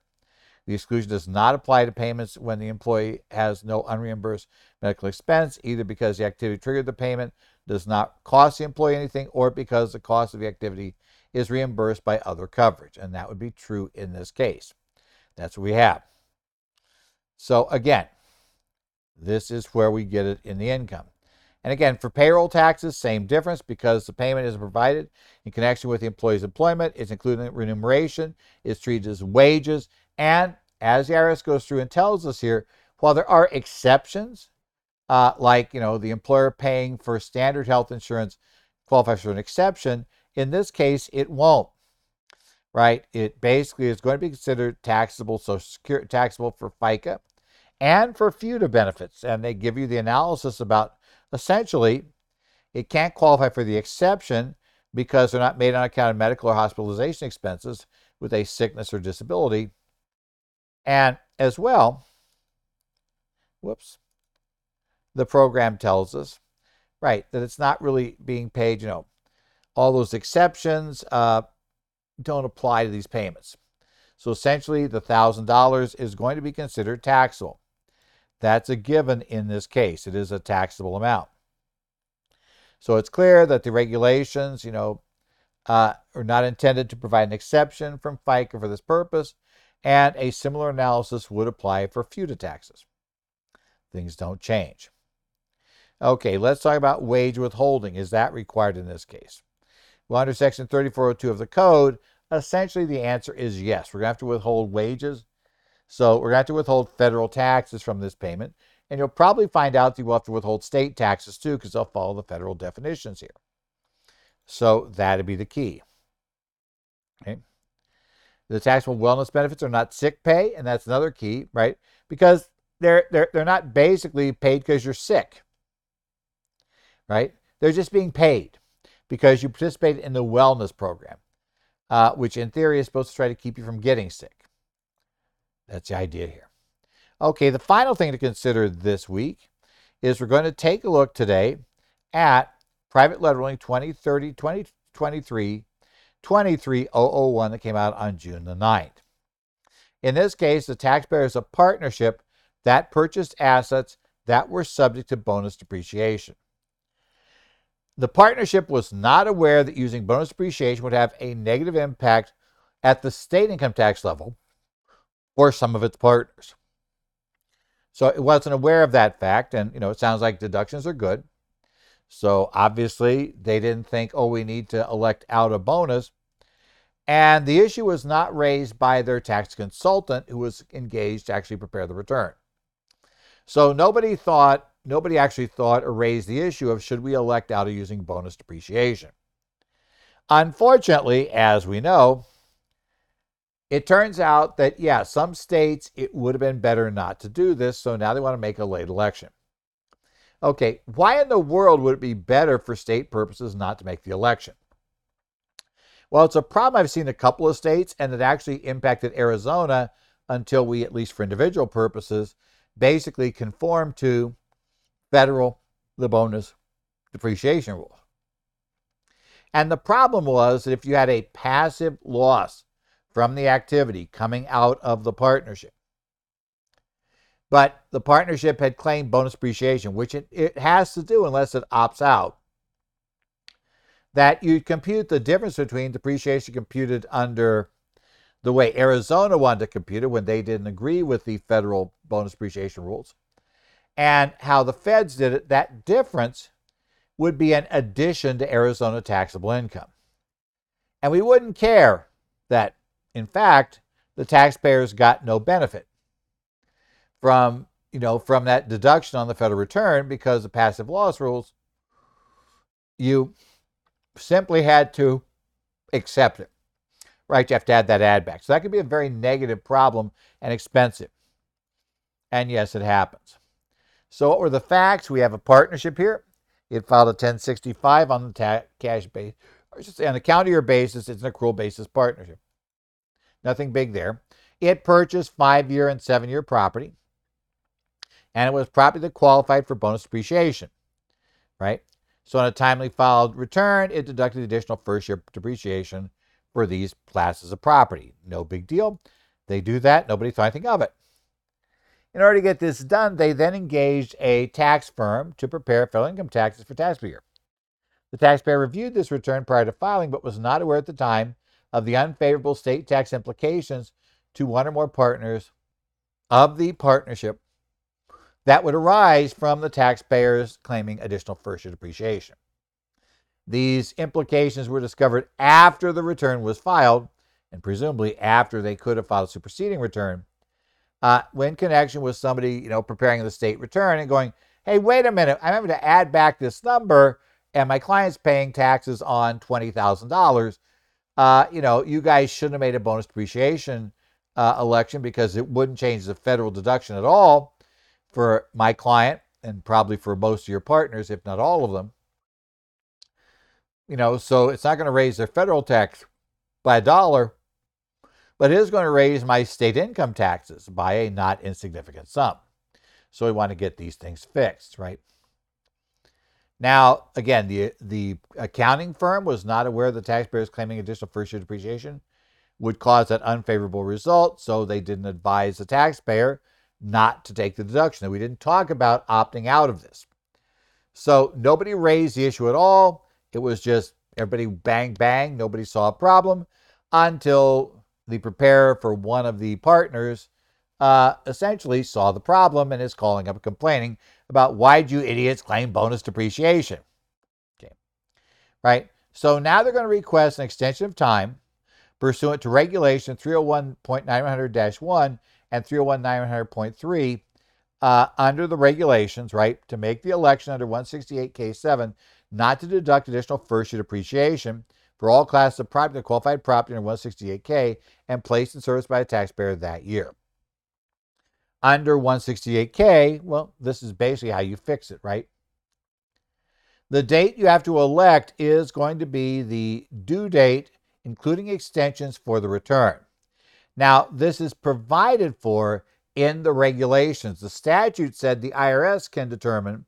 The exclusion does not apply to payments when the employee has no unreimbursed medical expense, either because the activity triggered the payment does not cost the employee anything or because the cost of the activity is reimbursed by other coverage. And that would be true in this case. That's what we have. So, again, this is where we get it in the income. And again, for payroll taxes, same difference because the payment is provided in connection with the employee's employment. It's included in remuneration. It's treated as wages. And as the IRS goes through and tells us here, while there are exceptions, uh, like you know the employer paying for standard health insurance qualifies for an exception, in this case it won't. Right? It basically is going to be considered taxable, social security taxable for FICA and for FUTA benefits. And they give you the analysis about Essentially, it can't qualify for the exception because they're not made on account of medical or hospitalization expenses, with a sickness or disability. And as well, whoops, the program tells us, right, that it's not really being paid, you know, all those exceptions uh, don't apply to these payments. So essentially, the $1,000 is going to be considered taxable. That's a given in this case. It is a taxable amount. So it's clear that the regulations, you know, uh, are not intended to provide an exception from FICA for this purpose, and a similar analysis would apply for FUTA taxes. Things don't change. Okay, let's talk about wage withholding. Is that required in this case? Well, under Section 3402 of the Code, essentially the answer is yes. We're going to have to withhold wages. So we're going to have to withhold federal taxes from this payment. And you'll probably find out that you will have to withhold state taxes too, because they'll follow the federal definitions here. So that'd be the key. Okay. The taxable wellness benefits are not sick pay, and that's another key, right? Because they're they're they're not basically paid because you're sick. Right? They're just being paid because you participate in the wellness program, uh, which in theory is supposed to try to keep you from getting sick. That's the idea here. Okay, the final thing to consider this week is we're going to take a look today at private letter ruling 2030 2023 23001 that came out on June the 9th. In this case, the taxpayer is a partnership that purchased assets that were subject to bonus depreciation. The partnership was not aware that using bonus depreciation would have a negative impact at the state income tax level or some of its partners. So it wasn't aware of that fact, and you know it sounds like deductions are good. So obviously they didn't think, oh, we need to elect out a bonus. And the issue was not raised by their tax consultant who was engaged to actually prepare the return. So nobody thought, nobody actually thought or raised the issue of should we elect out of using bonus depreciation. Unfortunately, as we know, it turns out that, yeah, some states it would have been better not to do this, so now they want to make a late election. Okay, why in the world would it be better for state purposes not to make the election? Well, it's a problem I've seen a couple of states, and it actually impacted Arizona until we, at least for individual purposes, basically conform to federal the bonus depreciation rules. And the problem was that if you had a passive loss from the activity coming out of the partnership, but the partnership had claimed bonus depreciation, which it, it has to do unless it opts out, that you compute the difference between depreciation computed under the way Arizona wanted to compute it when they didn't agree with the federal bonus depreciation rules, and how the feds did it, that difference would be an addition to Arizona taxable income. And we wouldn't care that, in fact, the taxpayers got no benefit from you know from that deduction on the federal return because of passive loss rules. You simply had to accept it right? You have to add that add back. So that could be a very negative problem and expensive. And yes it happens so what were the facts we have a partnership here it filed a 1065 on the ta- cash base or just on a year basis it's an accrual basis partnership nothing big there it purchased five year and seven year property and it was property that qualified for bonus depreciation, right? So on a timely filed return, it deducted additional first year depreciation for these classes of property. No big deal. They do that. Nobody thought anything of it. In order to get this done, they then engaged a tax firm to prepare federal income taxes for tax year. The taxpayer reviewed this return prior to filing, but was not aware at the time of the unfavorable state tax implications to one or more partners of the partnership that would arise from the taxpayers claiming additional first year depreciation. These implications were discovered after the return was filed, and presumably after they could have filed a superseding return, uh, when connection with somebody, you know, preparing the state return and going, "Hey, wait a minute! I'm having to add back this number, and my client's paying taxes on twenty thousand uh, dollars. You know, you guys shouldn't have made a bonus depreciation uh, election because it wouldn't change the federal deduction at all." for my client and probably for most of your partners, if not all of them. You know, so it's not going to raise their federal tax by a dollar, but it is going to raise my state income taxes by a not insignificant sum. So we want to get these things fixed, right? Now, again, the the accounting firm was not aware the taxpayers claiming additional first year depreciation would cause that unfavorable result, so they didn't advise the taxpayer not to take the deduction. we didn't talk about opting out of this. So nobody raised the issue at all. It was just everybody bang bang, nobody saw a problem until the preparer for one of the partners uh, essentially saw the problem and is calling up complaining about why'd you idiots claim bonus depreciation? Okay. Right? So now they're going to request an extension of time pursuant to regulation 301.900-1 and 301.900.3 uh, under the regulations, right, to make the election under 168K7 not to deduct additional first year depreciation for all classes of property qualified property under 168K and placed in service by a taxpayer that year under 168K, well, this is basically how you fix it, right? The date you have to elect is going to be the due date, including extensions for the return. Now, this is provided for in the regulations. The statute said the IRS can determine,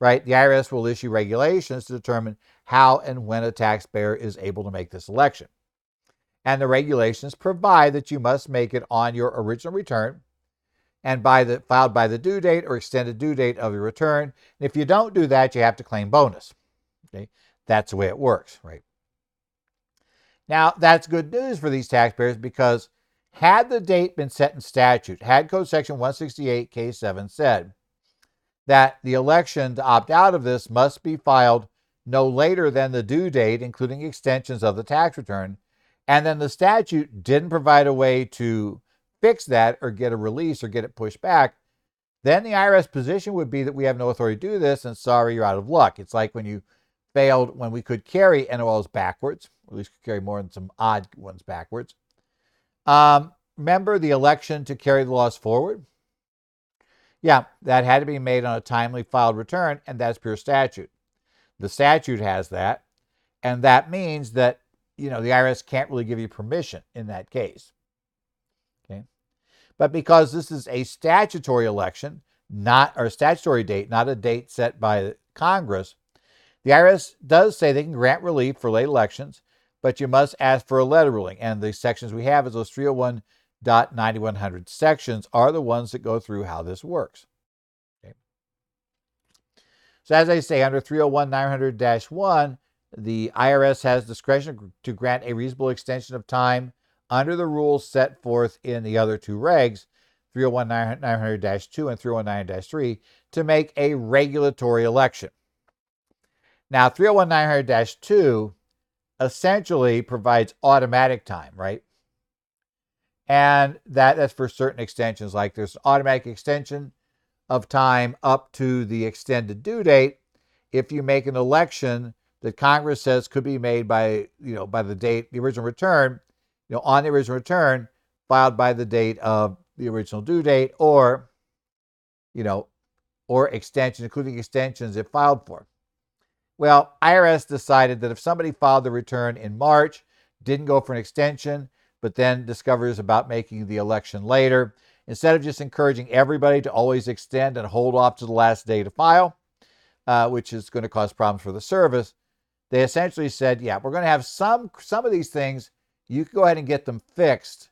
right? The IRS will issue regulations to determine how and when a taxpayer is able to make this election. And the regulations provide that you must make it on your original return and by the filed by the due date or extended due date of your return. And if you don't do that, you have to claim bonus. Okay, that's the way it works, right? Now, that's good news for these taxpayers because had the date been set in statute, had Code Section 168K7 said that the election to opt out of this must be filed no later than the due date, including extensions of the tax return, and then the statute didn't provide a way to fix that or get a release or get it pushed back, then the IRS position would be that we have no authority to do this and sorry, you're out of luck. It's like when you failed when we could carry NOLs backwards, at least could carry more than some odd ones backwards. Um, remember the election to carry the laws forward? Yeah, that had to be made on a timely filed return, and that's pure statute. The statute has that, and that means that you know the IRS can't really give you permission in that case. Okay. But because this is a statutory election, not or statutory date, not a date set by Congress, the IRS does say they can grant relief for late elections, but you must ask for a letter ruling. And the sections we have is those 301.9100 sections are the ones that go through how this works. So as I say, under 301.900-1, the IRS has discretion to grant a reasonable extension of time under the rules set forth in the other two regs, 301 900 2 and 309 3, to make a regulatory election. Now, 301 900 2 essentially provides automatic time, right? And that, that's for certain extensions, like there's automatic extension of time up to the extended due date if you make an election that Congress says could be made by, you know, by the date, the original return, you know, on the original return filed by the date of the original due date or, you know, or extensions, including extensions if filed for. Well, IRS decided that if somebody filed the return in March, didn't go for an extension, but then discovers about making the election later, instead of just encouraging everybody to always extend and hold off to the last day to file, uh, which is going to cause problems for the service, they essentially said, yeah, we're going to have some some of these things you can go ahead and get them fixed.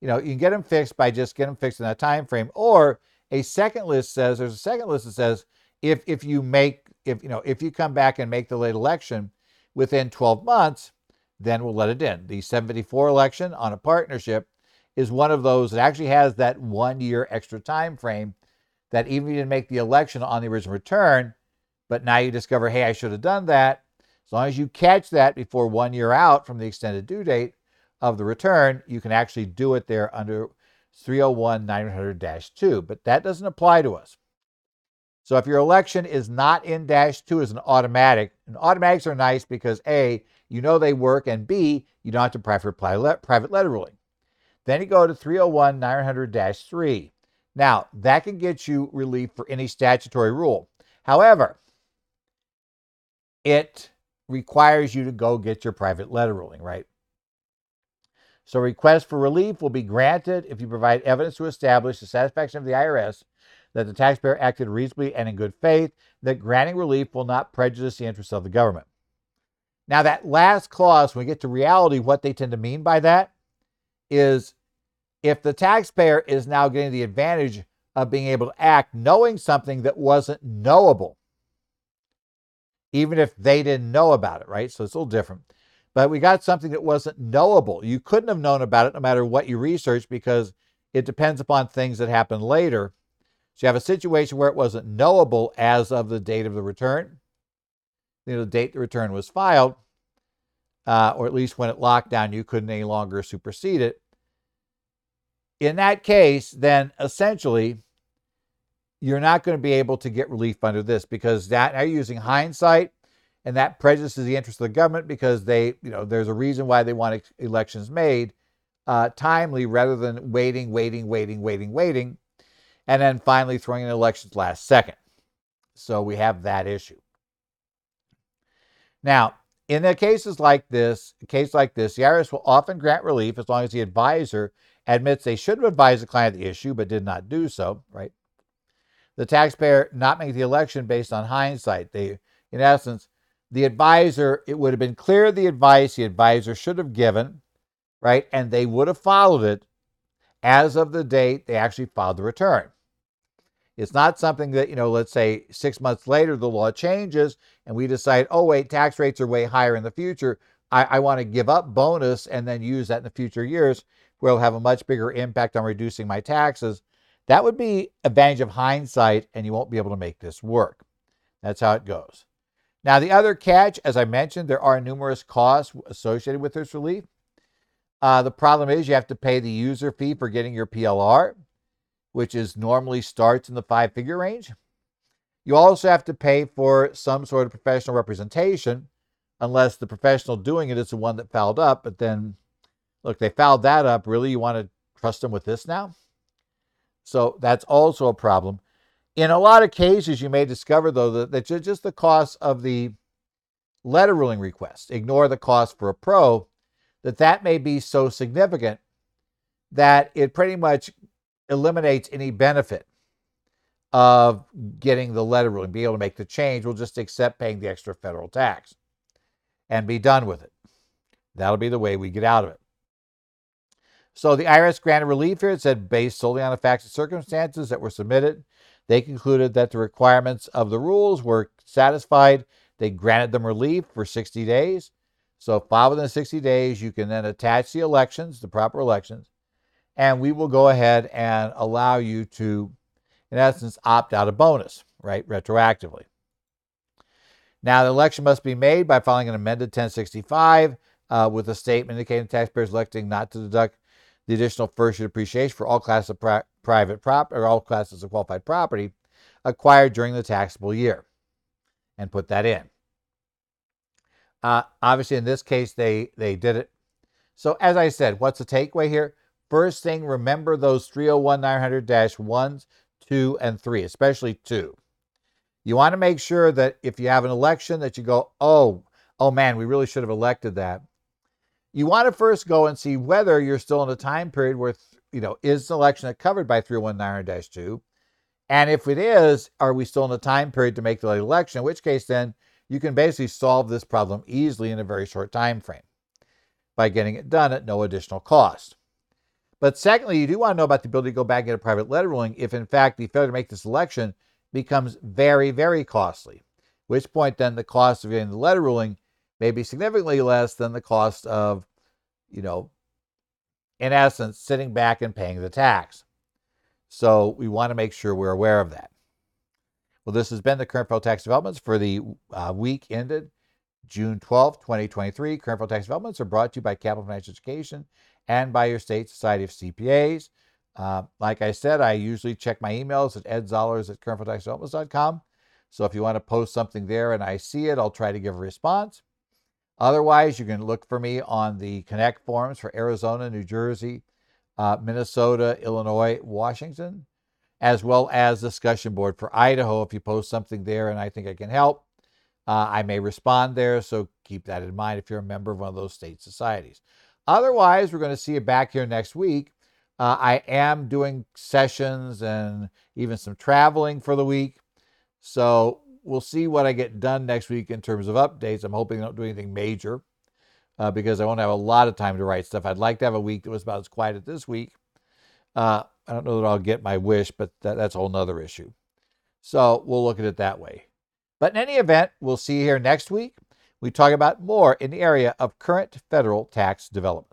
You know, you can get them fixed by just getting them fixed in that time frame. Or a second list says there's a second list that says if if you make if you know if you come back and make the late election within 12 months, then we'll let it in. The 74 election on a partnership is one of those that actually has that one year extra time frame that even if you didn't make the election on the original return, but now you discover, hey, I should have done that. As long as you catch that before one year out from the extended due date, of the return, you can actually do it there under 301 900 2, but that doesn't apply to us. So if your election is not in dash 2 as an automatic, and automatics are nice because A, you know they work, and B, you don't have to private, private letter ruling. Then you go to 301 900 3. Now, that can get you relief for any statutory rule. However, it requires you to go get your private letter ruling, right? So, request for relief will be granted if you provide evidence to establish the satisfaction of the IRS that the taxpayer acted reasonably and in good faith, that granting relief will not prejudice the interests of the government. Now, that last clause, when we get to reality, what they tend to mean by that is if the taxpayer is now getting the advantage of being able to act knowing something that wasn't knowable, even if they didn't know about it, right? So it's a little different. But we got something that wasn't knowable. You couldn't have known about it no matter what you researched because it depends upon things that happen later. So you have a situation where it wasn't knowable as of the date of the return, you know, the date the return was filed, uh, or at least when it locked down, you couldn't any longer supersede it. In that case, then essentially, you're not going to be able to get relief under this because that now you're using hindsight, and that prejudices the interest of the government because they, you know, there's a reason why they want elections made uh, timely rather than waiting, waiting, waiting, waiting, waiting, and then finally throwing in elections last second. So we have that issue. Now, in the cases like this, a case like this, the IRS will often grant relief as long as the advisor admits they should have advised the client the issue but did not do so, right? The taxpayer not make the election based on hindsight. They, in essence, the advisor, it would have been clear the advice the advisor should have given, right? And they would have followed it as of the date they actually filed the return. It's not something that, you know, let's say six months later, the law changes and we decide, oh, wait, tax rates are way higher in the future. I, I want to give up bonus and then use that in the future years it'll have a much bigger impact on reducing my taxes. That would be advantage of hindsight, and you won't be able to make this work. That's how it goes. Now, the other catch, as I mentioned, there are numerous costs associated with this relief. Uh, the problem is you have to pay the user fee for getting your PLR which is normally starts in the five figure range. You also have to pay for some sort of professional representation, unless the professional doing it is the one that fouled up. But then, look, they fouled that up. Really, you want to trust them with this now? So that's also a problem. In a lot of cases, you may discover, though, that, that just the cost of the letter ruling request, ignore the cost for a pro, that that may be so significant that it pretty much eliminates any benefit of getting the letter ruling, being able to make the change. We'll just accept paying the extra federal tax and be done with it. That'll be the way we get out of it. So the IRS granted relief here. It said based solely on the facts and circumstances that were submitted. They concluded that the requirements of the rules were satisfied. They granted them relief for 60 days. So, file within 60 days, you can then attach the elections, the proper elections, and we will go ahead and allow you to, in essence, opt out a bonus, right, retroactively. Now, the election must be made by filing an amended 1065 uh, with a statement indicating taxpayers electing not to deduct the additional first year depreciation for all classes of pri- private property or all classes of qualified property acquired during the taxable year, and put that in. Uh, obviously, in this case, they they did it. So, as I said, what's the takeaway here? First thing, remember those 301 900 1s, 2, and 3, especially 2. You want to make sure that if you have an election that you go, oh, oh man, we really should have elected that. You want to first go and see whether you're still in a time period where, you know, is the election covered by 301 900 2? And if it is, are we still in a time period to make the election? In which case, then you can basically solve this problem easily in a very short time frame by getting it done at no additional cost. But secondly, you do want to know about the ability to go back and get a private letter ruling if, in fact, the failure to make this election becomes very, very costly. which point then the cost of getting the letter ruling may be significantly less than the cost of, you know, in essence, sitting back and paying the tax. So we want to make sure we're aware of that. Well, this has been the current federal tax developments for the uh, week ended June 12, 2023. Current federal tax developments are brought to you by Capital Financial Education and by your state society of CPAs. Uh, like I said, I usually check my emails at edzollars at currentfederaltaxdevelopments.com. So if you want to post something there and I see it, I'll try to give a response. Otherwise, you can look for me on the Connect forums for Arizona, New Jersey, uh, Minnesota, Illinois, Washington, as well as discussion board for Idaho. If you post something there and I think I can help, uh, I may respond there. So keep that in mind if you're a member of one of those state societies. Otherwise, we're going to see you back here next week. Uh, I am doing sessions and even some traveling for the week. So we'll see what I get done next week in terms of updates. I'm hoping I don't do anything major uh, because I won't have a lot of time to write stuff. I'd like to have a week that was about as quiet as this week. Uh, I don't know that I'll get my wish, but that, that's a whole nother issue. So we'll look at it that way. But in any event, we'll see you here next week. We talk about more in the area of current federal tax developments.